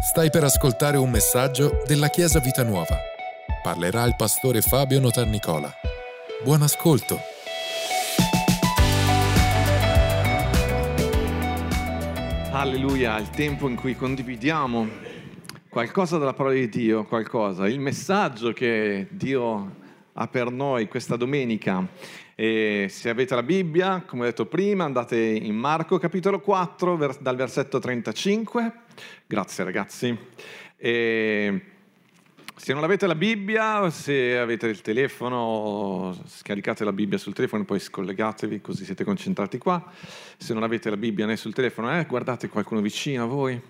Stai per ascoltare un messaggio della Chiesa Vita Nuova. Parlerà il pastore Fabio Notarnicola. Buon ascolto. Alleluia, il tempo in cui condividiamo qualcosa della parola di Dio, qualcosa, il messaggio che Dio ha per noi questa domenica. E se avete la Bibbia, come ho detto prima, andate in Marco capitolo 4 dal versetto 35. Grazie ragazzi. E se non avete la Bibbia, se avete il telefono, scaricate la Bibbia sul telefono e poi scollegatevi così siete concentrati qua. Se non avete la Bibbia né sul telefono, eh, guardate qualcuno vicino a voi.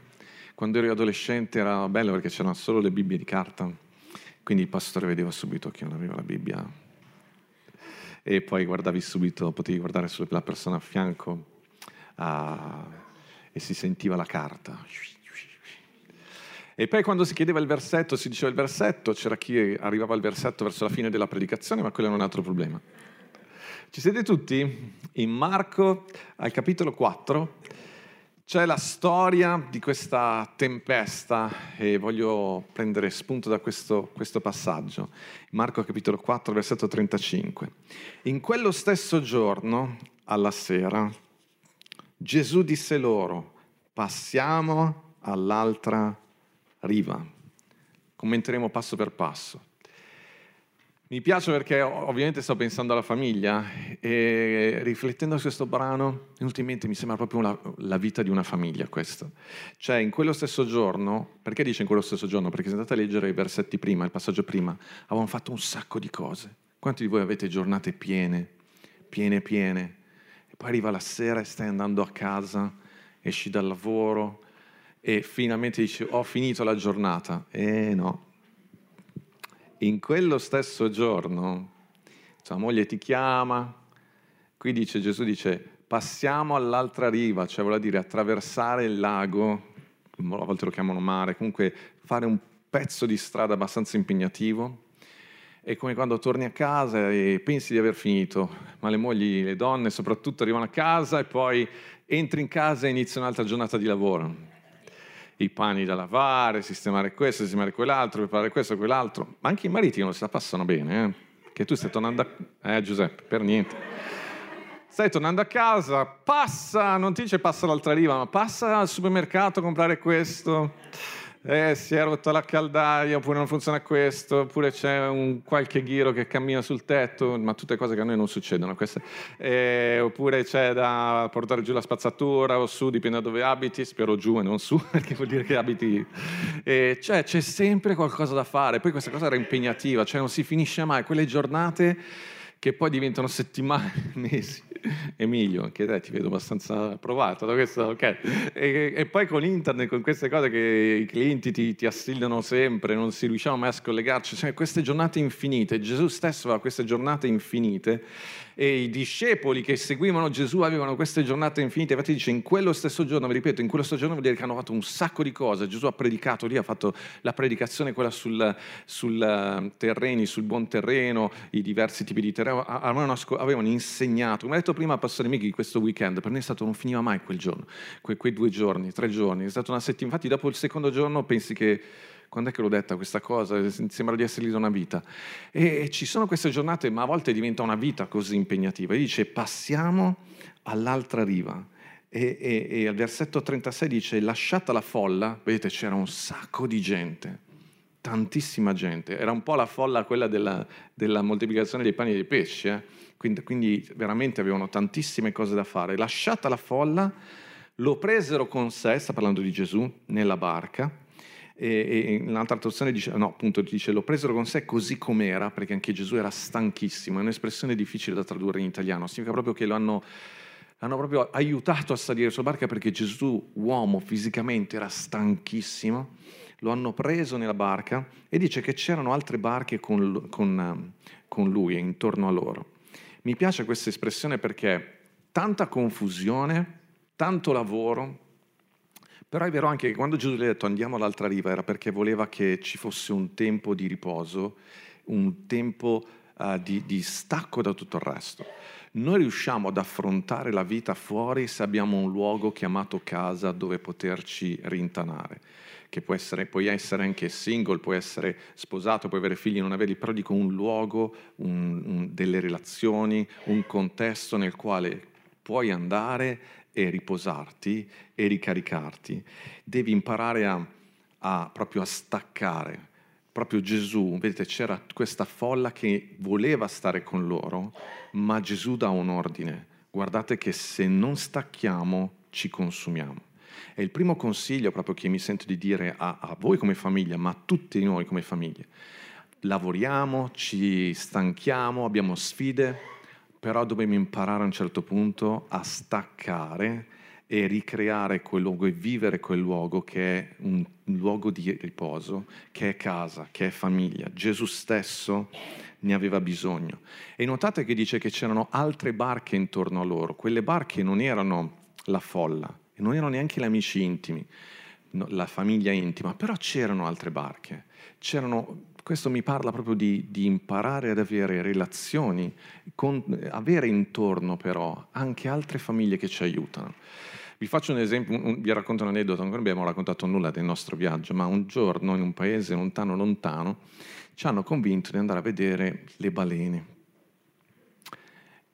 Quando ero adolescente era bello perché c'erano solo le Bibbie di carta, quindi il pastore vedeva subito che non aveva la Bibbia e poi guardavi subito, potevi guardare sulla persona a fianco uh, e si sentiva la carta. E poi quando si chiedeva il versetto, si diceva il versetto, c'era chi arrivava al versetto verso la fine della predicazione, ma quello è un altro problema. Ci siete tutti? In Marco, al capitolo 4, c'è la storia di questa tempesta e voglio prendere spunto da questo, questo, passaggio. Marco capitolo 4, versetto 35. In quello stesso giorno, alla sera, Gesù disse loro, passiamo all'altra riva. Commenteremo passo per passo. Mi piace perché ovviamente sto pensando alla famiglia e riflettendo su questo brano, ultimamente mi sembra proprio la, la, vita di una famiglia questo. Cioè in quello stesso giorno, perché dice in quello stesso giorno? Perché se andate a leggere i versetti prima, il passaggio prima, avevano fatto un sacco di cose. Quanti di voi avete giornate piene, piene, piene? E poi arriva la sera e stai andando a casa, esci dal lavoro e finalmente dici ho finito la giornata. E no, in quello stesso giorno sua moglie ti chiama, qui dice Gesù dice passiamo all'altra riva, cioè vuol dire attraversare il lago, a volte lo chiamano mare, comunque fare un pezzo di strada abbastanza impegnativo. È come quando torni a casa e pensi di aver finito, ma le mogli, le donne soprattutto arrivano a casa e poi entri in casa e inizia un'altra giornata di lavoro i pani da lavare, sistemare questo, sistemare quell'altro, preparare questo, quell'altro. Ma anche i mariti non se la passano bene, eh? Che tu stai tornando a... Eh, Giuseppe, per niente. Stai tornando a casa, passa, non ti dice passa l'altra riva, ma passa al supermercato a comprare questo eh, si è rotta la caldaia, oppure non funziona questo, oppure c'è un qualche ghiro che cammina sul tetto, ma tutte cose che a noi non succedono. Queste. Eh, oppure c'è da portare giù la spazzatura o su, dipende da dove abiti, spero giù e non su, perché vuol dire che abiti. Eh, cioè c'è sempre qualcosa da fare, poi questa cosa era impegnativa, cioè non si finisce mai, quelle giornate che poi diventano settimane, mesi. Emilio, anche te ti vedo abbastanza provato da questo, ok. E, e, poi con internet, con queste cose che i clienti ti, ti assillano sempre, non si riusciamo mai a scollegarci, cioè queste giornate infinite, Gesù stesso aveva queste giornate infinite e i discepoli che seguivano Gesù avevano queste giornate infinite. Infatti dice, in quello stesso giorno, vi ripeto, in quello stesso giorno vuol dire che hanno fatto un sacco di cose. Gesù ha predicato lì, ha fatto la predicazione, quella sul, sul eh, terreni, sul buon terreno, i diversi tipi di terreno, avevano, avevano insegnato. Come ha detto prima Pastore Mighi questo weekend, per noi è stato, non finiva mai quel giorno, que, quei due giorni, tre giorni, è stata una settimana. Infatti dopo il secondo giorno pensi che quando è che l'ho detta questa cosa? Sembra di essere lì da una vita. E ci sono queste giornate, ma a volte diventa una vita così impegnativa. E dice, passiamo all'altra riva. E, e, e al versetto 36 dice, lasciata la folla, vedete c'era un sacco di gente, tantissima gente. Era un po' la folla quella della, della moltiplicazione dei pani e dei pesci. Eh? Quindi, quindi veramente avevano tantissime cose da fare. Lasciata la folla, lo presero con sé, sta parlando di Gesù, nella barca e, e un'altra traduzione dice, no, appunto dice, lo presero con sé così com'era, perché anche Gesù era stanchissimo, è un'espressione difficile da tradurre in italiano, significa proprio che lo hanno, hanno proprio aiutato a salire sulla barca perché Gesù, uomo, fisicamente era stanchissimo, lo hanno preso nella barca e dice che c'erano altre barche con, con, con lui, intorno a loro. Mi piace questa espressione perché tanta confusione, tanto lavoro, però è vero anche che quando Gesù gli ha detto andiamo all'altra riva era perché voleva che ci fosse un tempo di riposo, un tempo uh, di, di, stacco da tutto il resto. Noi riusciamo ad affrontare la vita fuori se abbiamo un luogo chiamato casa dove poterci rintanare, che può essere, puoi essere anche single, puoi essere sposato, puoi avere figli, non averli, però dico un luogo, un, un, delle relazioni, un contesto nel quale puoi andare e riposarti e ricaricarti. Devi imparare a, a proprio a staccare proprio Gesù, vedete, c'era questa folla che voleva stare con loro, ma Gesù dà un ordine. Guardate che se non stacchiamo ci consumiamo. E il primo consiglio proprio che mi sento di dire a, a voi come famiglia, ma a tutti noi come famiglie, lavoriamo, ci stanchiamo, abbiamo sfide, però dobbiamo imparare a un certo punto a staccare e ricreare quel luogo e vivere quel luogo che è un luogo di riposo, che è casa, che è famiglia. Gesù stesso ne aveva bisogno. E notate che dice che c'erano altre barche intorno a loro. Quelle barche non erano la folla, non erano neanche gli amici intimi, la famiglia intima, però c'erano altre barche. C'erano questo mi parla proprio di, di, imparare ad avere relazioni, con, avere intorno però anche altre famiglie che ci aiutano. Vi faccio un esempio, un, vi racconto un aneddoto, non abbiamo raccontato nulla del nostro viaggio, ma un giorno in un paese lontano lontano ci hanno convinto di andare a vedere le balene.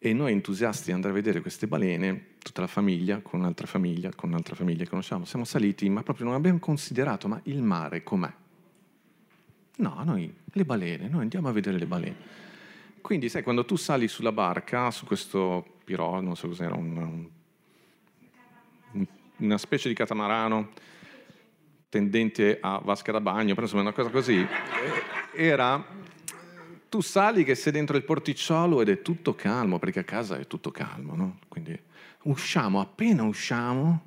E noi entusiasti di andare a vedere queste balene, tutta la famiglia, con un'altra famiglia, con un'altra famiglia che conosciamo, siamo saliti, ma proprio non abbiamo considerato, ma il mare com'è? No, noi le balene, noi andiamo a vedere le balene. Quindi, sai, quando tu sali sulla barca, su questo pirò, non so cos'era, un, un una specie di catamarano tendente a vasca da bagno, però insomma una cosa così, era tu sali che sei dentro il porticciolo ed è tutto calmo, perché a casa è tutto calmo, no? Quindi usciamo, appena usciamo,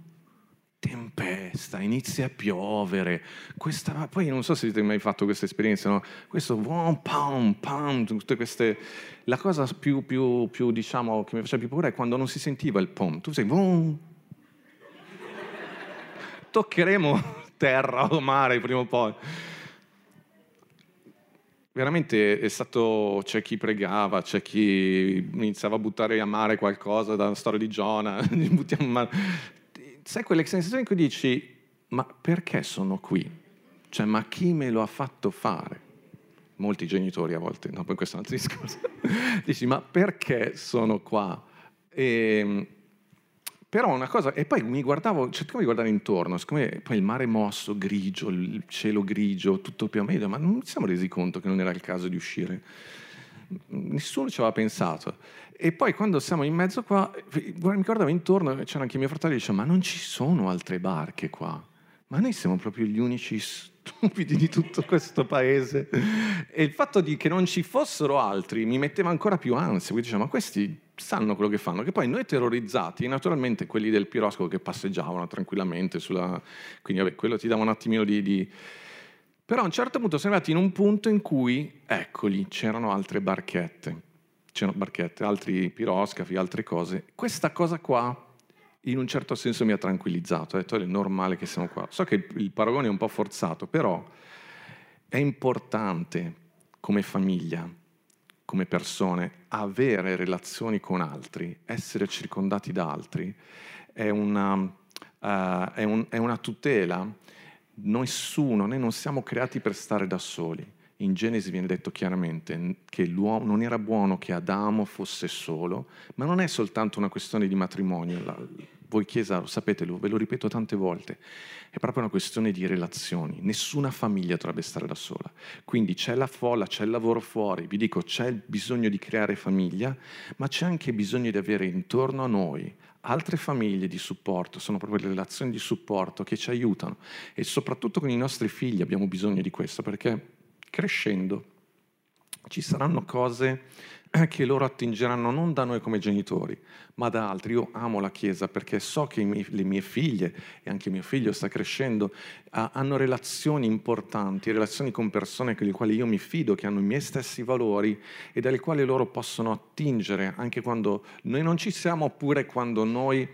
tempesta, inizia a piovere, questa, poi non so se avete mai fatto questa esperienza, no? questo pam, pam, pam, tutte queste, la cosa più, più, più, diciamo, che mi faceva più paura è quando non si sentiva il pom, tu sei, boom, toccheremo terra o mare prima o poi. Veramente è stato, c'è chi pregava, c'è chi iniziava a buttare a mare qualcosa dalla storia di Giona, sai quelle sensazioni in cui dici, ma perché sono qui? Cioè, ma chi me lo ha fatto fare? Molti genitori a volte, no, poi questo è un altro discorso. dici, ma perché sono qua? E, ehm, però una cosa, e poi mi guardavo, cercavo di guardare intorno, siccome poi il mare mosso, grigio, il cielo grigio, tutto più a meglio, ma non mi siamo resi conto che non era il caso di uscire. Nessuno ci aveva pensato. E poi quando siamo in mezzo qua, mi guardavo intorno, c'era anche mio fratello e diceva, ma non ci sono altre barche qua. Ma noi siamo proprio gli unici stupidi di tutto questo paese. E il fatto di che non ci fossero altri mi metteva ancora più ansia, quindi dicevo, ma questi sanno quello che fanno, che poi noi terrorizzati, naturalmente quelli del piroscopo che passeggiavano tranquillamente sulla... quindi vabbè, quello ti dava un attimino di, di... Però a un certo punto siamo arrivati in un punto in cui, eccoli, c'erano altre barchette, c'erano barchette, altri piroscafi, altre cose. Questa cosa qua in un certo senso mi ha tranquillizzato, ho detto è normale che siamo qua. So che il paragone è un po' forzato, però è importante come famiglia come persone, avere relazioni con altri, essere circondati da altri, è una, uh, è un, è una tutela. Nessuno, noi non siamo creati per stare da soli. In Genesi viene detto chiaramente che l'uomo non era buono che Adamo fosse solo, ma non è soltanto una questione di matrimonio. Voi Chiesa lo sapete, ve lo ripeto tante volte, è proprio una questione di relazioni. Nessuna famiglia dovrebbe stare da sola. Quindi c'è la folla, c'è il lavoro fuori, vi dico c'è il bisogno di creare famiglia, ma c'è anche bisogno di avere intorno a noi altre famiglie di supporto, sono proprio le relazioni di supporto che ci aiutano e soprattutto con i nostri figli abbiamo bisogno di questo perché crescendo ci saranno cose che loro attingeranno non da noi come genitori, ma da altri. Io amo la Chiesa perché so che le mie figlie, e anche mio figlio sta crescendo, hanno relazioni importanti, relazioni con persone con le quali io mi fido, che hanno i miei stessi valori e dalle quali loro possono attingere anche quando noi non ci siamo, oppure quando noi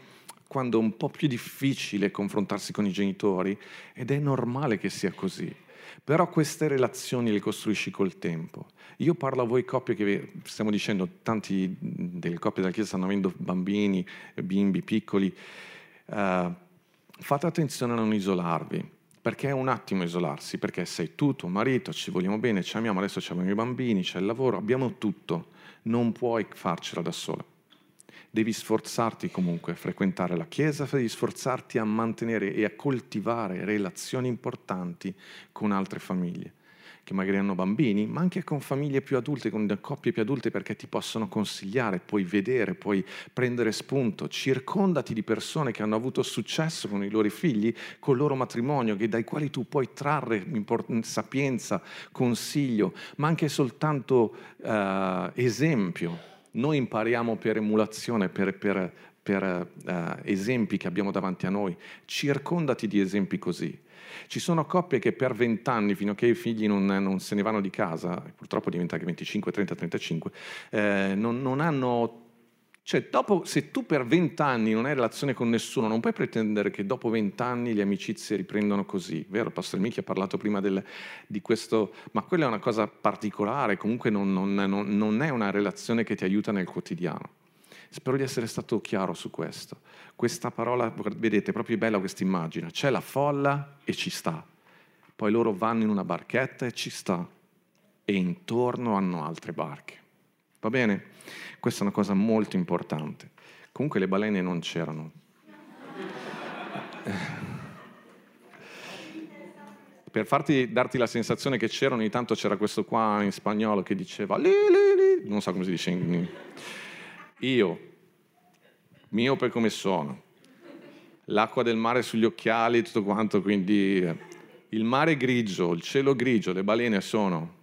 quando è un po' più difficile confrontarsi con i genitori ed è normale che sia così. Però queste relazioni le costruisci col tempo. Io parlo a voi coppie che stiamo dicendo, tanti delle coppie della Chiesa stanno avendo bambini, bimbi piccoli. Uh, fate attenzione a non isolarvi, perché è un attimo isolarsi, perché sei tu, tuo marito, ci vogliamo bene, ci amiamo, adesso abbiamo i bambini, c'è il lavoro, abbiamo tutto. Non puoi farcela da sola devi sforzarti comunque a frequentare la Chiesa, devi sforzarti a mantenere e a coltivare relazioni importanti con altre famiglie che magari hanno bambini, ma anche con famiglie più adulte, con coppie più adulte perché ti possono consigliare, puoi vedere, puoi prendere spunto, circondati di persone che hanno avuto successo con i loro figli, con il loro matrimonio, dai quali tu puoi trarre sapienza, consiglio, ma anche soltanto uh, esempio noi impariamo per emulazione, per, per, per uh, esempi che abbiamo davanti a noi. Circondati di esempi così. Ci sono coppie che per vent'anni, fino a che i figli non, non, se ne vanno di casa, purtroppo diventa anche 25, 30, 35, eh, non, non hanno cioè, dopo, se tu per vent'anni non hai relazione con nessuno, non puoi pretendere che dopo vent'anni le amicizie riprendono così. Vero, il Pastore Michi ha parlato prima del, di questo, ma quella è una cosa particolare, comunque non, non, non, non è una relazione che ti aiuta nel quotidiano. Spero di essere stato chiaro su questo. Questa parola, vedete, è proprio bella questa immagine. C'è la folla e ci sta. Poi loro vanno in una barchetta e ci sta. E intorno hanno altre barche. Va bene? Questa è una cosa molto importante. Comunque le balene non c'erano. Per farti, darti la sensazione che c'erano, ogni tanto c'era questo qua in spagnolo che diceva li, li, li. non so come si dice in... Io, miope come sono, l'acqua del mare sugli occhiali e tutto quanto, quindi eh, il mare grigio, il cielo grigio, le balene sono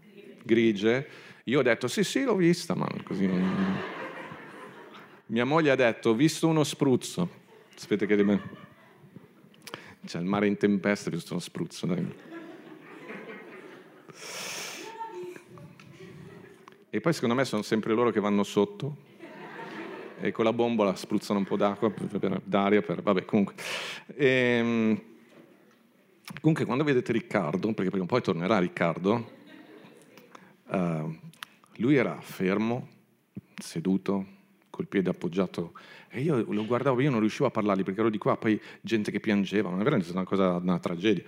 grigie, io ho detto sì sì l'ho vista, ma così non... Mia moglie ha detto ho visto uno spruzzo. Sapete che deve... C'è il mare in tempesta, ho visto uno spruzzo. Dai. E poi secondo me sono sempre loro che vanno sotto e con la bombola spruzzano un po' d'acqua, d'aria, per... vabbè comunque. E, ehm, comunque quando vedete Riccardo, perché prima o poi tornerà Riccardo, uh, lui era fermo, seduto, col piede appoggiato e io lo guardavo, io non riuscivo a parlargli perché ero di qua, poi gente che piangeva, non è veramente una cosa, una tragedia.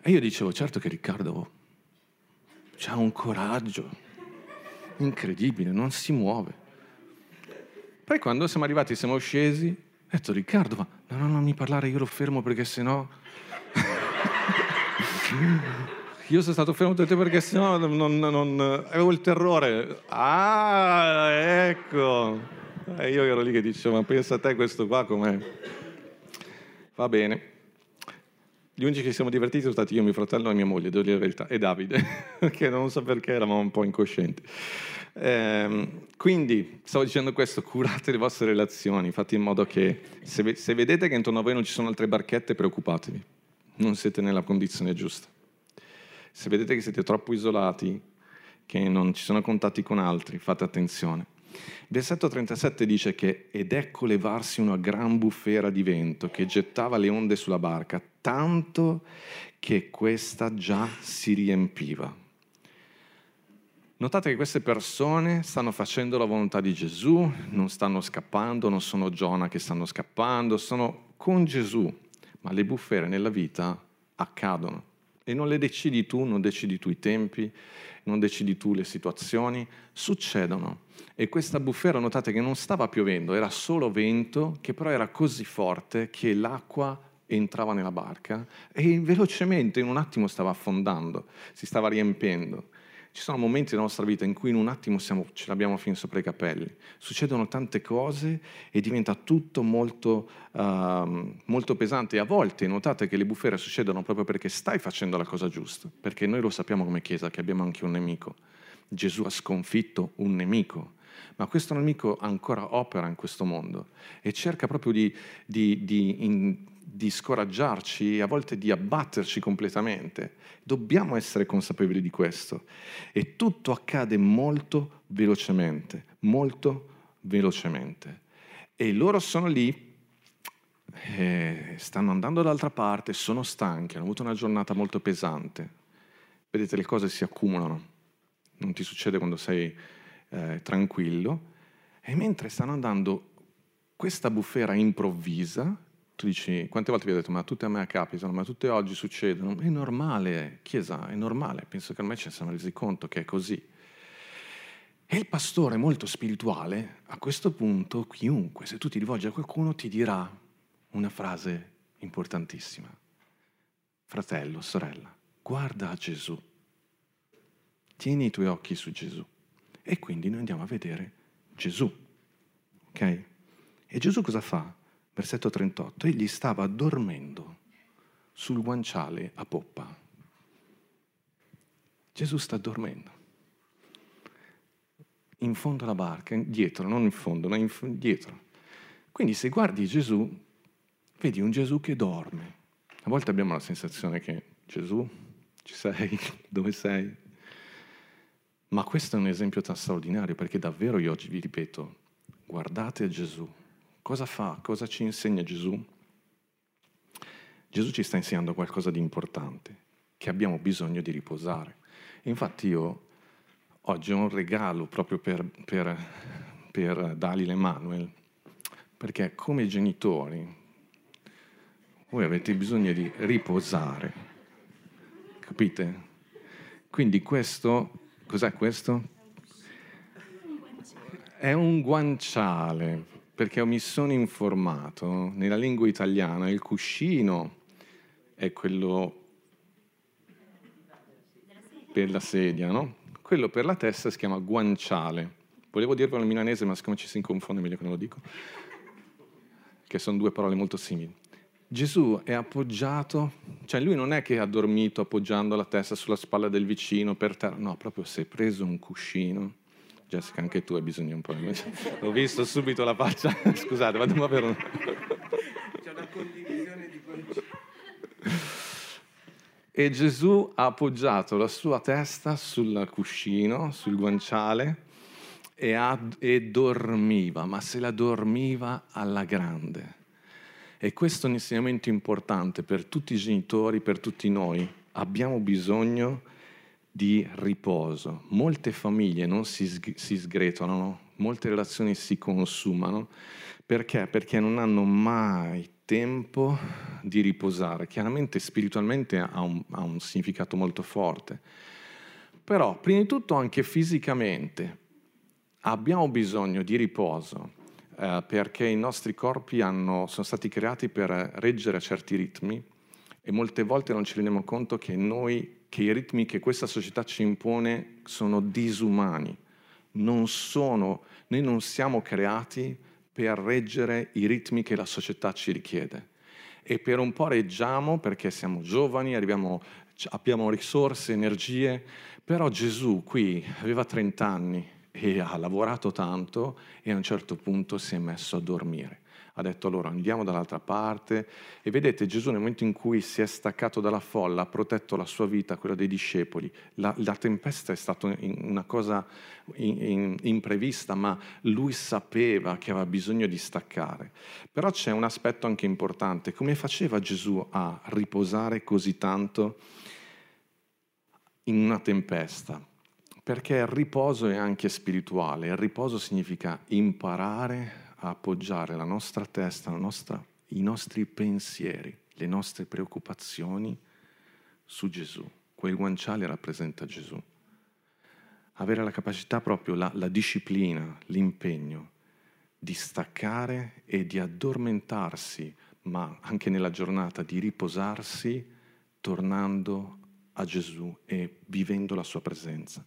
E io dicevo, certo che Riccardo ha un coraggio incredibile, non si muove. Poi quando siamo arrivati, siamo scesi, ho detto Riccardo, ma no, no, non mi parlare, io lo fermo perché sennò... Io sono stato fermo tutte perché sennò non, non, non, avevo il terrore. Ah, ecco. E io ero lì che dicevo, ma pensa a te questo qua com'è. Va bene. Gli unici che siamo divertiti sono stati io, mio fratello e mia moglie, devo dire la verità, e Davide, che non so perché eravamo un po' incoscienti. Ehm, quindi, stavo dicendo questo, curate le vostre relazioni, fate in modo che se, se vedete che intorno a voi non ci sono altre barchette, preoccupatevi, non siete nella condizione giusta. Se vedete che siete troppo isolati, che non ci sono contatti con altri, fate attenzione. Versetto 37 dice che ed ecco levarsi una gran bufera di vento che gettava le onde sulla barca, tanto che questa già si riempiva. Notate che queste persone stanno facendo la volontà di Gesù, non stanno scappando, non sono Giona che stanno scappando, sono con Gesù, ma le bufere nella vita accadono. E non le decidi tu, non decidi tu i tempi, non decidi tu le situazioni, succedono. E questa bufera, notate che non stava piovendo, era solo vento, che però era così forte che l'acqua entrava nella barca e velocemente, in un attimo, stava affondando, si stava riempendo. Ci sono momenti nella nostra vita in cui in un attimo siamo, ce l'abbiamo fin sopra i capelli. Succedono tante cose e diventa tutto molto, uh, molto pesante. E a volte notate che le bufere succedono proprio perché stai facendo la cosa giusta, perché noi lo sappiamo come Chiesa che abbiamo anche un nemico. Gesù ha sconfitto un nemico, ma questo nemico ancora opera in questo mondo e cerca proprio di, di, di in, di scoraggiarci a volte di abbatterci completamente. Dobbiamo essere consapevoli di questo. E tutto accade molto velocemente, molto velocemente. E loro sono lì, eh, stanno andando dall'altra parte, sono stanchi, hanno avuto una giornata molto pesante. vedete le cose si accumulano, non ti succede quando sei eh, tranquillo, e mentre stanno andando questa bufera improvvisa, tu dici, quante volte vi ho detto, ma tutte a me capitano, ma tutte oggi succedono, è normale, Chiesa, è normale, penso che ormai ci siamo resi conto che è così. E il pastore molto spirituale, a questo punto, chiunque, se tu ti rivolgi a qualcuno, ti dirà una frase importantissima. Fratello, sorella, guarda a Gesù. Tieni i tuoi occhi su Gesù. E quindi noi andiamo a vedere Gesù. Ok? E Gesù cosa fa? Versetto 38. Egli stava dormendo sul guanciale a poppa. Gesù sta dormendo. In fondo alla barca, dietro, non in fondo, ma in, dietro. Quindi se guardi Gesù, vedi un Gesù che dorme. A volte abbiamo la sensazione che Gesù, ci sei? Dove sei? Ma questo è un esempio straordinario perché davvero io oggi vi ripeto, guardate Gesù. Cosa fa? Cosa ci insegna Gesù? Gesù ci sta insegnando qualcosa di importante, che abbiamo bisogno di riposare. Infatti io oggi ho un regalo proprio per, per, per Dalila Emanuel, perché come genitori voi avete bisogno di riposare, capite? Quindi questo, cos'è questo? È un guanciale, perché mi sono informato, nella lingua italiana il cuscino è quello per la sedia, no? Quello per la testa si chiama guanciale. Volevo dirvelo in milanese, ma siccome ci si confonde, meglio che non lo dico, che sono due parole molto simili. Gesù è appoggiato, cioè lui non è che ha dormito appoggiando la testa sulla spalla del vicino per terra, no, proprio si è preso un cuscino. Jessica, anche tu hai bisogno un po' di... Ho visto subito la faccia, scusate, vado a avere un... C'è una condivisione di concetto. E Gesù ha appoggiato la sua testa sul cuscino, sul guanciale, e, ha, e dormiva, ma se la dormiva alla grande e questo è un insegnamento importante per tutti i genitori, per tutti noi. Abbiamo bisogno di riposo. Molte famiglie non si, si sgretolano, molte relazioni si consumano. Perché? Perché non hanno mai tempo di riposare. Chiaramente spiritualmente ha un, ha un significato molto forte. Però, prima di tutto, anche fisicamente abbiamo bisogno di riposo eh, perché i nostri corpi hanno, sono stati creati per reggere a certi ritmi e molte volte non ci rendiamo conto che noi, che i ritmi che questa società ci impone sono disumani. Non sono, noi non siamo creati per reggere i ritmi che la società ci richiede. E per un po' reggiamo perché siamo giovani, arriviamo, abbiamo risorse, energie, però Gesù qui aveva 30 anni e ha lavorato tanto e a un certo punto si è messo a dormire. Ha detto allora andiamo dall'altra parte e vedete Gesù nel momento in cui si è staccato dalla folla ha protetto la sua vita, quella dei discepoli. La, la tempesta è stata una cosa in, in, imprevista ma lui sapeva che aveva bisogno di staccare. Però c'è un aspetto anche importante, come faceva Gesù a riposare così tanto in una tempesta? Perché il riposo è anche spirituale, il riposo significa imparare a appoggiare la nostra testa, la nostra, i nostri pensieri, le nostre preoccupazioni su Gesù. Quel guanciale rappresenta Gesù. Avere la capacità proprio, la, la disciplina, l'impegno di staccare e di addormentarsi, ma anche nella giornata di riposarsi tornando a Gesù e vivendo la sua presenza.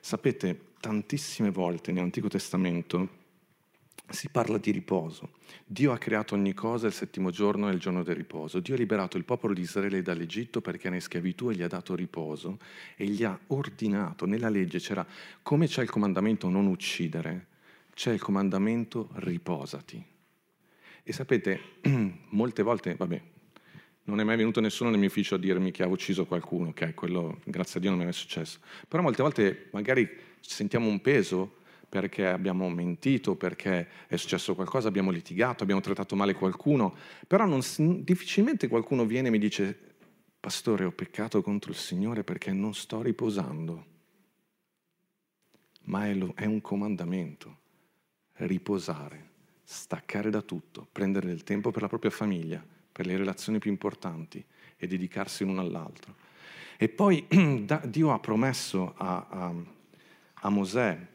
Sapete, tantissime volte nell'Antico Testamento si parla di riposo. Dio ha creato ogni cosa, il settimo giorno è il giorno del riposo. Dio ha liberato il popolo di Israele dall'Egitto perché era in schiavitù e gli ha dato riposo e gli ha ordinato, nella legge c'era, come c'è il comandamento non uccidere, c'è il comandamento riposati. E sapete, molte volte, vabbè, non è mai venuto nessuno nel mio ufficio a dirmi che avevo ucciso qualcuno, ok? Quello, grazie a Dio, non mi è mai successo. Però molte volte magari sentiamo un peso perché abbiamo mentito, perché è successo qualcosa, abbiamo litigato, abbiamo trattato male qualcuno, però non, difficilmente qualcuno viene e mi dice pastore ho peccato contro il Signore perché non sto riposando, ma è un comandamento, riposare, staccare da tutto, prendere del tempo per la propria famiglia, per le relazioni più importanti e dedicarsi l'uno all'altro. E poi Dio ha promesso a, a, a Mosè,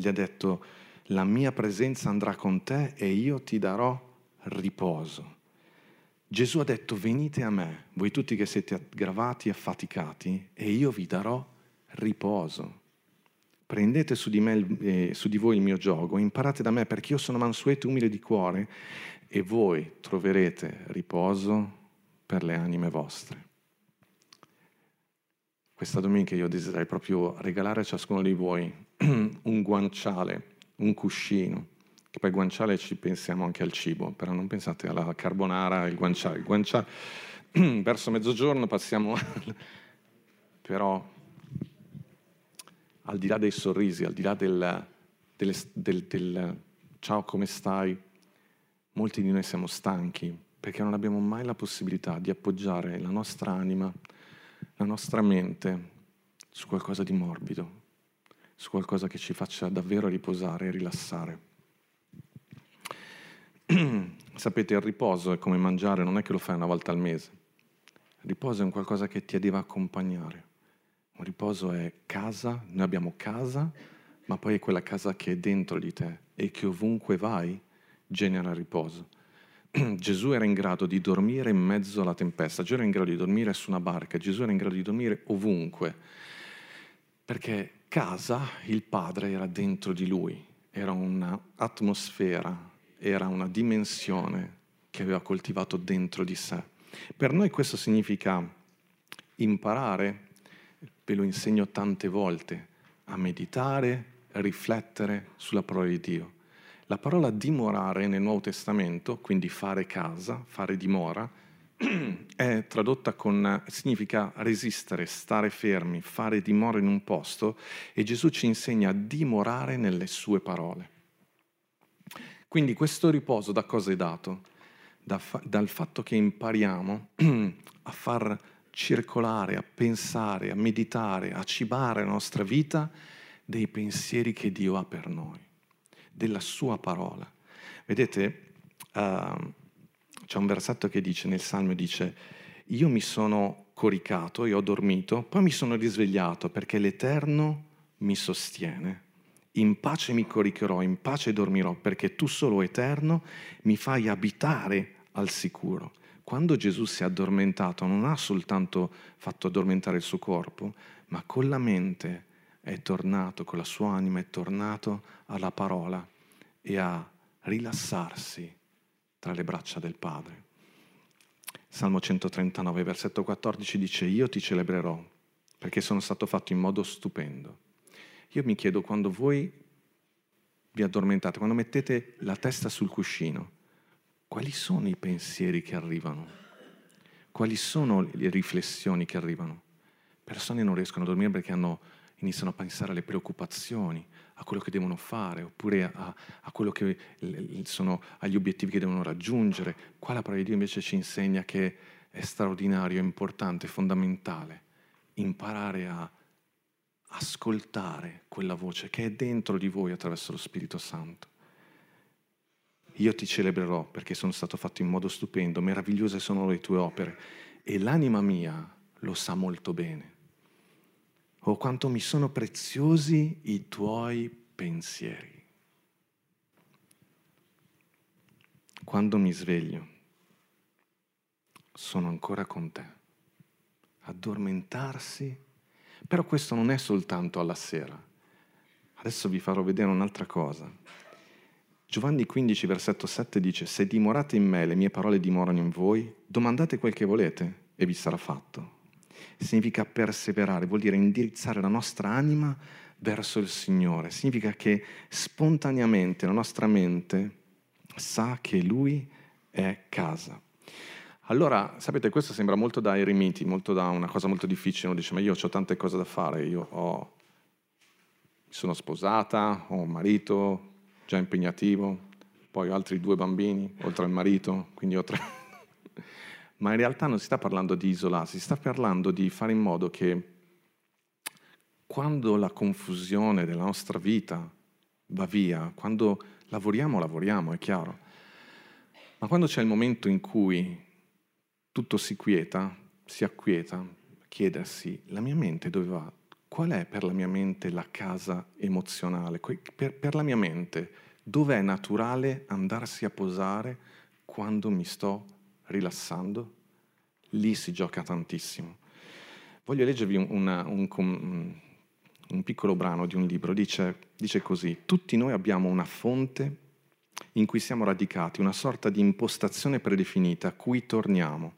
gli ha detto, la mia presenza andrà con te e io ti darò riposo. Gesù ha detto venite a me, voi tutti che siete aggravati e affaticati, e io vi darò riposo. Prendete su di, me, eh, su di voi il mio gioco, imparate da me perché io sono mansueto e umile di cuore e voi troverete riposo per le anime vostre. Questa domenica io desidererei proprio regalare a ciascuno di voi un guanciale, un cuscino, che poi guanciale ci pensiamo anche al cibo, però non pensate alla carbonara, il guanciale. Il guanciale verso mezzogiorno passiamo, però al di là dei sorrisi, al di là del, del, del, del ciao come stai, molti di noi siamo stanchi perché non abbiamo mai la possibilità di appoggiare la nostra anima, la nostra mente su qualcosa di morbido, su qualcosa che ci faccia davvero riposare e rilassare. Sapete, il riposo è come mangiare, non è che lo fai una volta al mese. Il riposo è un qualcosa che ti deve accompagnare. Un riposo è casa, noi abbiamo casa, ma poi è quella casa che è dentro di te e che ovunque vai genera riposo. Gesù era in grado di dormire in mezzo alla tempesta, Gesù era in grado di dormire su una barca, Gesù era in grado di dormire ovunque, perché casa, il Padre era dentro di lui, era un'atmosfera era una dimensione che aveva coltivato dentro di sé. Per noi questo significa imparare, ve lo insegno tante volte, a meditare, a riflettere sulla parola di Dio. La parola dimorare nel Nuovo Testamento, quindi fare casa, fare dimora, è tradotta con, significa resistere, stare fermi, fare dimora in un posto e Gesù ci insegna a dimorare nelle sue parole. Quindi questo riposo da cosa è dato? Da fa- dal fatto che impariamo a far circolare, a pensare, a meditare, a cibare la nostra vita dei pensieri che Dio ha per noi, della sua parola. Vedete, uh, c'è un versetto che dice nel Salmo, dice, io mi sono coricato, io ho dormito, poi mi sono risvegliato perché l'Eterno mi sostiene. In pace mi coricherò, in pace dormirò, perché tu solo eterno mi fai abitare al sicuro. Quando Gesù si è addormentato non ha soltanto fatto addormentare il suo corpo, ma con la mente è tornato, con la sua anima è tornato alla parola e a rilassarsi tra le braccia del Padre. Salmo 139, versetto 14 dice, io ti celebrerò perché sono stato fatto in modo stupendo. Io mi chiedo quando voi vi addormentate, quando mettete la testa sul cuscino, quali sono i pensieri che arrivano? Quali sono le riflessioni che arrivano? Persone non riescono a dormire perché hanno, iniziano a pensare alle preoccupazioni, a quello che devono fare, oppure a, a che sono agli obiettivi che devono raggiungere. Qua la parola di Dio invece ci insegna che è straordinario, importante, fondamentale imparare a ascoltare quella voce che è dentro di voi attraverso lo Spirito Santo. Io ti celebrerò perché sono stato fatto in modo stupendo, meravigliose sono le tue opere e l'anima mia lo sa molto bene. Oh, quanto mi sono preziosi i tuoi pensieri. Quando mi sveglio, sono ancora con te. Addormentarsi però questo non è soltanto alla sera. Adesso vi farò vedere un'altra cosa. Giovanni 15, versetto 7 dice, Se dimorate in me, le mie parole dimorano in voi, domandate quel che volete e vi sarà fatto. Significa perseverare, vuol dire indirizzare la nostra anima verso il Signore. Significa che spontaneamente la nostra mente sa che Lui è casa. Allora, sapete, questo sembra molto da eremiti, molto da una cosa molto difficile. Uno dice, ma io ho tante cose da fare, io ho, sono sposata, ho un marito già impegnativo, poi ho altri due bambini, oltre al marito, quindi ho tre... ma in realtà non si sta parlando di isolarsi, si sta parlando di fare in modo che quando la confusione della nostra vita va via, quando lavoriamo, lavoriamo, è chiaro, ma quando c'è il momento in cui tutto si quieta, si acquieta, chiedersi, la mia mente dove va? Qual è per la mia mente la casa emozionale? Per, per la mia mente, dove è naturale andarsi a posare quando mi sto rilassando? Lì si gioca tantissimo. Voglio leggervi un, un, un, piccolo brano di un libro, dice, dice così, tutti noi abbiamo una fonte in cui siamo radicati, una sorta di impostazione predefinita a cui torniamo,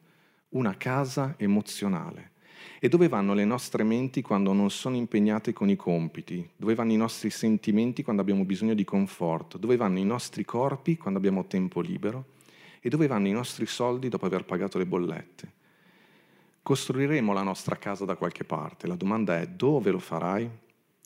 una casa emozionale. E dove vanno le nostre menti quando non sono impegnate con i compiti? Dove vanno i nostri sentimenti quando abbiamo bisogno di conforto? Dove vanno i nostri corpi quando abbiamo tempo libero? E dove vanno i nostri soldi dopo aver pagato le bollette? Costruiremo la nostra casa da qualche parte. La domanda è dove lo farai?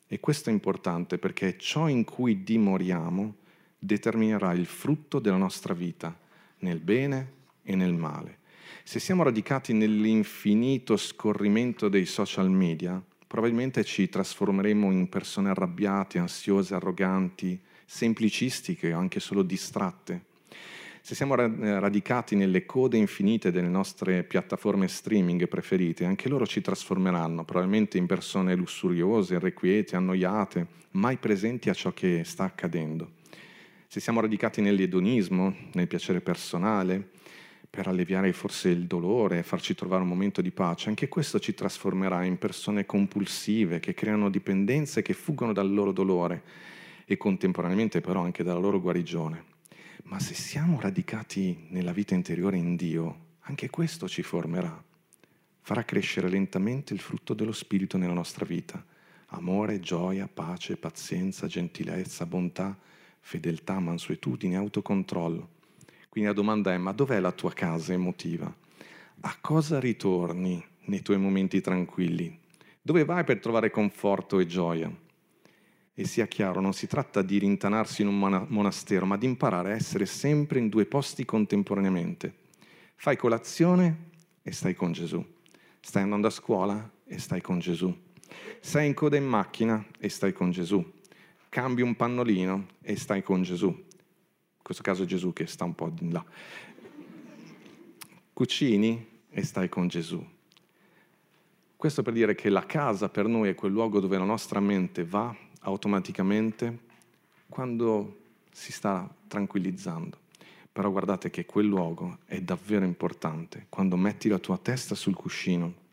E questo è importante perché ciò in cui dimoriamo determinerà il frutto della nostra vita, nel bene e nel male. Se siamo radicati nell'infinito scorrimento dei social media, probabilmente ci trasformeremo in persone arrabbiate, ansiose, arroganti, semplicistiche o anche solo distratte. Se siamo radicati nelle code infinite delle nostre piattaforme streaming preferite, anche loro ci trasformeranno, probabilmente in persone lussuriose, irrequiete, annoiate, mai presenti a ciò che sta accadendo. Se siamo radicati nell'edonismo, nel piacere personale, per alleviare forse il dolore, farci trovare un momento di pace, anche questo ci trasformerà in persone compulsive, che creano dipendenze, che fuggono dal loro dolore e contemporaneamente però anche dalla loro guarigione. Ma se siamo radicati nella vita interiore in Dio, anche questo ci formerà. Farà crescere lentamente il frutto dello Spirito nella nostra vita. Amore, gioia, pace, pazienza, gentilezza, bontà, fedeltà, mansuetudine, autocontrollo. Quindi la domanda è, ma dov'è la tua casa emotiva? A cosa ritorni nei tuoi momenti tranquilli? Dove vai per trovare conforto e gioia? E sia chiaro, non si tratta di rintanarsi in un monastero, ma di imparare a essere sempre in due posti contemporaneamente. Fai colazione e stai con Gesù. Stai andando a scuola e stai con Gesù. Sei in coda in macchina e stai con Gesù. Cambi un pannolino e stai con Gesù. In questo caso è Gesù che sta un po' di là. Cucini e stai con Gesù. Questo per dire che la casa per noi è quel luogo dove la nostra mente va automaticamente quando si sta tranquillizzando. Però guardate che quel luogo è davvero importante. Quando metti la tua testa sul cuscino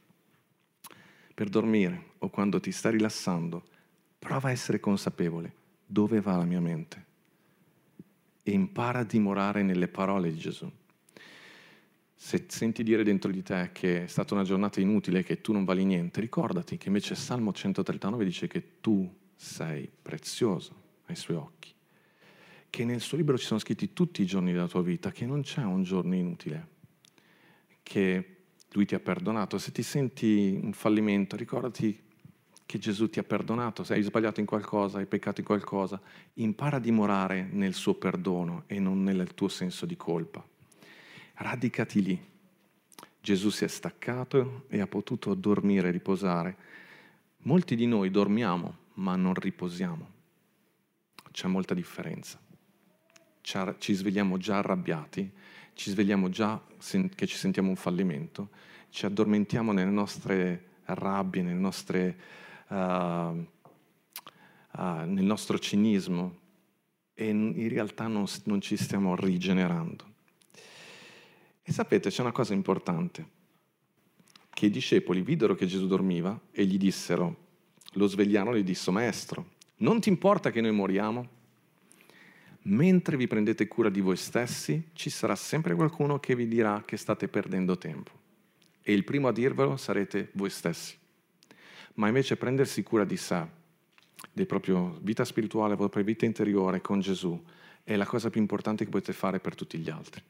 per dormire o quando ti stai rilassando, prova a essere consapevole dove va la mia mente e impara a dimorare nelle parole di Gesù. Se senti dire dentro di te che è stata una giornata inutile, che tu non vali niente, ricordati che invece Salmo 139 dice che tu sei prezioso ai suoi occhi, che nel suo libro ci sono scritti tutti i giorni della tua vita, che non c'è un giorno inutile, che lui ti ha perdonato. Se ti senti un fallimento, ricordati che Gesù ti ha perdonato, se hai sbagliato in qualcosa, hai peccato in qualcosa, impara a dimorare nel suo perdono e non nel tuo senso di colpa. Radicati lì. Gesù si è staccato e ha potuto dormire riposare. Molti di noi dormiamo ma non riposiamo. C'è molta differenza. Ci svegliamo già arrabbiati, ci svegliamo già che ci sentiamo un fallimento, ci addormentiamo nelle nostre rabbie, nelle nostre, uh, uh, nel nostro cinismo e in realtà non, non ci stiamo rigenerando. E sapete, c'è una cosa importante, che i discepoli videro che Gesù dormiva e gli dissero, lo svegliarono e gli disse, maestro, non ti importa che noi moriamo? Mentre vi prendete cura di voi stessi, ci sarà sempre qualcuno che vi dirà che state perdendo tempo. E il primo a dirvelo sarete voi stessi. Ma invece prendersi cura di sé, della propria vita spirituale, della propria vita interiore con Gesù, è la cosa più importante che potete fare per tutti gli altri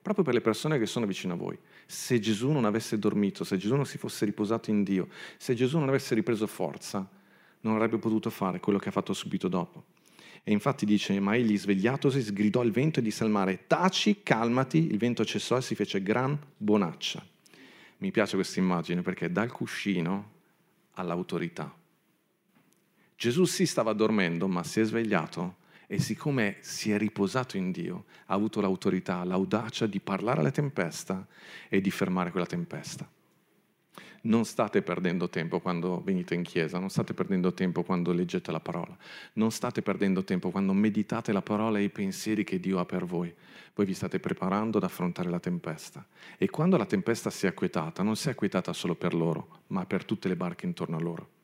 proprio per le persone che sono vicino a voi. Se Gesù non avesse dormito, se Gesù non si fosse riposato in Dio, se Gesù non avesse ripreso forza, non avrebbe potuto fare quello che ha fatto subito dopo. E infatti dice, ma egli svegliatosi sgridò il vento e disse al mare, taci, calmati, il vento cessò e si fece gran bonaccia. Mi piace questa immagine perché dal cuscino all'autorità. Gesù si stava dormendo, ma si è svegliato e siccome si è riposato in Dio, ha avuto l'autorità, l'audacia di parlare alla tempesta e di fermare quella tempesta non state perdendo tempo quando venite in chiesa, non state perdendo tempo quando leggete la parola, non state perdendo tempo quando meditate la parola e i pensieri che Dio ha per voi. Voi vi state preparando ad affrontare la tempesta. E quando la tempesta si è acquietata, non si è acquietata solo per loro, ma per tutte le barche intorno a loro.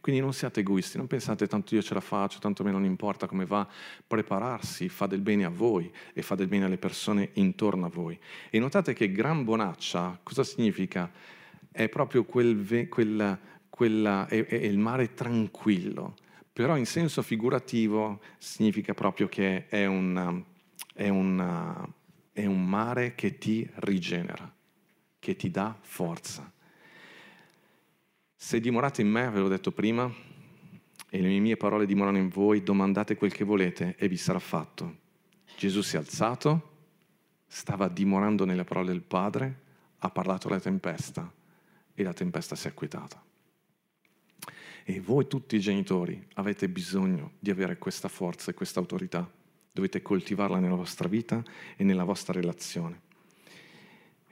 Quindi non siate egoisti, non pensate tanto io ce la faccio, tanto a me non importa come va. Prepararsi fa del bene a voi e fa del bene alle persone intorno a voi. E notate che gran bonaccia cosa significa? è proprio quel, quella, quella, è, è il mare tranquillo, però in senso figurativo significa proprio che è, una, è, una, è un mare che ti rigenera, che ti dà forza. Se dimorate in me, ve l'ho detto prima, e le mie parole dimorano in voi, domandate quel che volete e vi sarà fatto. Gesù si è alzato, stava dimorando nelle parole del Padre, ha parlato alla tempesta e la tempesta si è acquietata. E voi tutti i genitori avete bisogno di avere questa forza e questa autorità. Dovete coltivarla nella vostra vita e nella vostra relazione.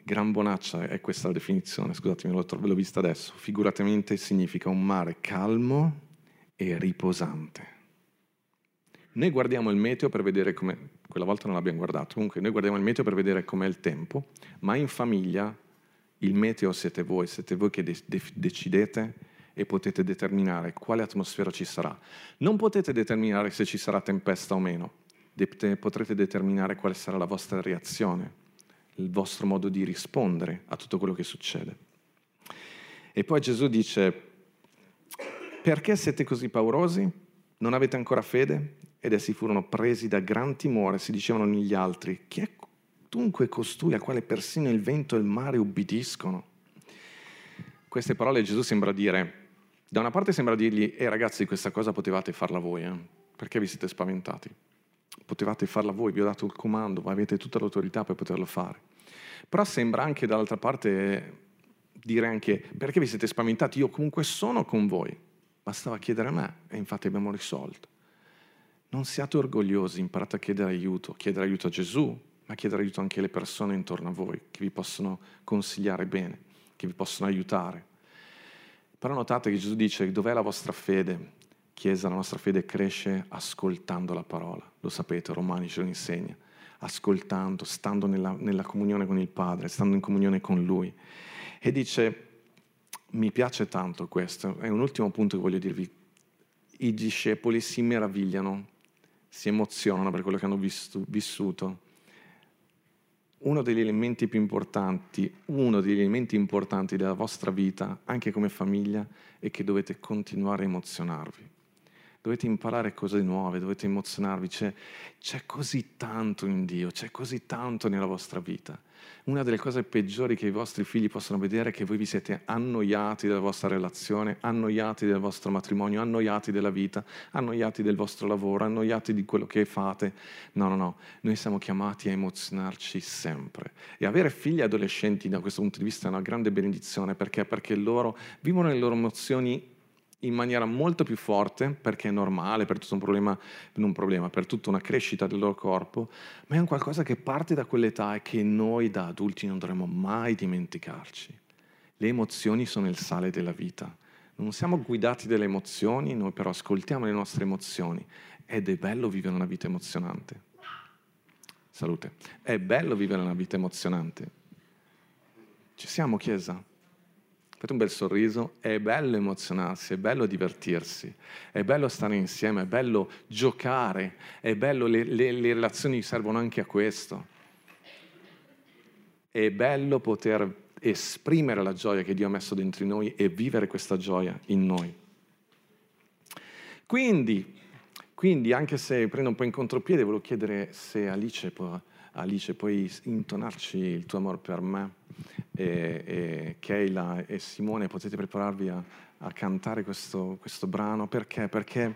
Gran bonaccia è questa la definizione, scusatemi, ve l'ho vista adesso. Figuratamente significa un mare calmo e riposante. Noi guardiamo il meteo per vedere come, quella volta non l'abbiamo guardato, comunque noi guardiamo il meteo per vedere com'è il tempo, ma in famiglia il meteo siete voi, siete voi che de- de- decidete e potete determinare quale atmosfera ci sarà. Non potete determinare se ci sarà tempesta o meno, de- potrete determinare quale sarà la vostra reazione, il vostro modo di rispondere a tutto quello che succede. E poi Gesù dice, perché siete così paurosi? Non avete ancora fede? Ed essi furono presi da gran timore, si dicevano gli altri, chi è dunque costui a quale persino il vento e il mare ubbidiscono. Queste parole Gesù sembra dire, da una parte sembra dirgli, eh ragazzi questa cosa potevate farla voi, eh? perché vi siete spaventati? Potevate farla voi, vi ho dato il comando, avete tutta l'autorità per poterlo fare. Però sembra anche dall'altra parte dire anche, perché vi siete spaventati? Io comunque sono con voi, bastava chiedere a me e infatti abbiamo risolto. Non siate orgogliosi, imparate a chiedere aiuto, chiedere aiuto a Gesù, ma chiedere aiuto anche alle persone intorno a voi che vi possono consigliare bene, che vi possono aiutare. Però notate che Gesù dice dov'è la vostra fede? Chiesa, la nostra fede cresce ascoltando la parola, lo sapete, Romani ce lo insegna, ascoltando, stando nella, nella comunione con il Padre, stando in comunione con Lui. E dice, mi piace tanto questo, è un ultimo punto che voglio dirvi, i discepoli si meravigliano, si emozionano per quello che hanno vissuto. Uno degli elementi più importanti, uno degli elementi importanti della vostra vita, anche come famiglia, è che dovete continuare a emozionarvi. Dovete imparare cose nuove, dovete emozionarvi. C'è, c'è così tanto in Dio, c'è così tanto nella vostra vita. Una delle cose peggiori che i vostri figli possono vedere è che voi vi siete annoiati della vostra relazione, annoiati del vostro matrimonio, annoiati della vita, annoiati del vostro lavoro, annoiati di quello che fate. No, no, no, noi siamo chiamati a emozionarci sempre. E avere figli adolescenti da questo punto di vista è una grande benedizione perché? Perché loro vivono le loro emozioni in maniera molto più forte, perché è normale, per tutto un problema, non un problema, per tutta una crescita del loro corpo, ma è un qualcosa che parte da quell'età e che noi da adulti non dovremmo mai dimenticarci. Le emozioni sono il sale della vita. Non siamo guidati dalle emozioni, noi però ascoltiamo le nostre emozioni ed è bello vivere una vita emozionante. Salute. È bello vivere una vita emozionante. Ci siamo, Chiesa? Fate un bel sorriso, è bello emozionarsi, è bello divertirsi, è bello stare insieme, è bello giocare, è bello, le, le, le relazioni servono anche a questo. È bello poter esprimere la gioia che Dio ha messo dentro di noi e vivere questa gioia in noi. Quindi, quindi anche se prendo un po' in contropiede, volevo chiedere se Alice può Alice, puoi intonarci il tuo amore per me? E, e Keila e Simone, potete prepararvi a, a cantare questo, questo, brano? Perché? Perché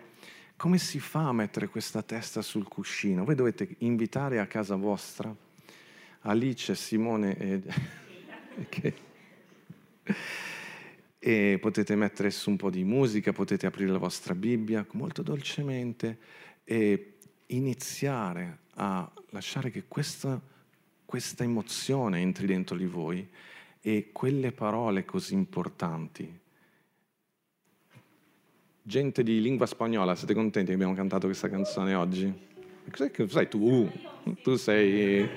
come si fa a mettere questa testa sul cuscino? Voi dovete invitare a casa vostra Alice, Simone e... che... e potete mettere su un po' di musica, potete aprire la vostra Bibbia molto dolcemente e iniziare a lasciare che questa, questa emozione entri dentro di voi e quelle parole così importanti Gente di lingua spagnola, siete contenti che abbiamo cantato questa canzone oggi? Cos'è che sai tu? Tu sei...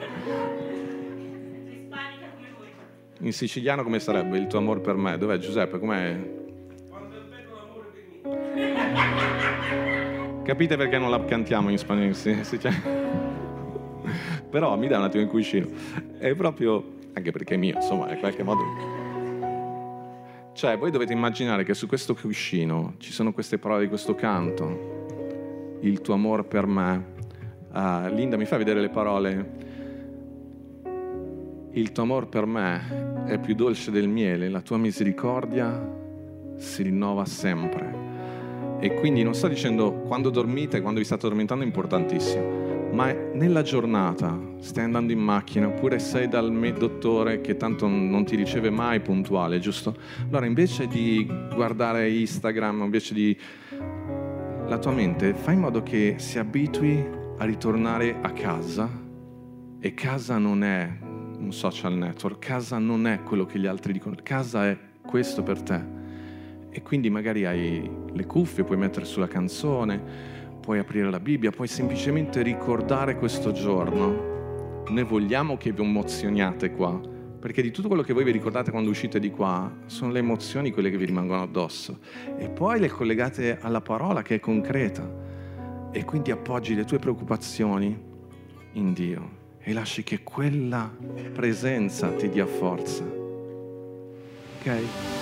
In siciliano come sarebbe il tuo amore per me? Dov'è Giuseppe? Com'è? Capite perché non la cantiamo in spagnolo? Sì, cioè... Però mi dà un attimo in cuscino. È proprio, anche perché è mio, insomma, in qualche modo cioè, voi dovete immaginare che su questo cuscino ci sono queste parole di questo canto. Il tuo amore per me. Uh, Linda, mi fai vedere le parole? Il tuo amore per me è più dolce del miele, la tua misericordia si rinnova sempre. E quindi non sto dicendo quando dormite, quando vi state addormentando è importantissimo ma nella giornata stai andando in macchina oppure sei dal dottore che tanto non ti riceve mai puntuale, giusto? Allora invece di guardare Instagram, invece di... la tua mente fai in modo che si abitui a ritornare a casa e casa non è un social network, casa non è quello che gli altri dicono, casa è questo per te. E quindi magari hai le cuffie, puoi mettere sulla canzone, puoi aprire la Bibbia, puoi semplicemente ricordare questo giorno. Noi vogliamo che vi emozioniate qua, perché di tutto quello che voi vi ricordate quando uscite di qua sono le emozioni quelle che vi rimangono addosso. E poi le collegate alla parola che è concreta. E quindi appoggi le tue preoccupazioni in Dio e lasci che quella presenza ti dia forza. Ok?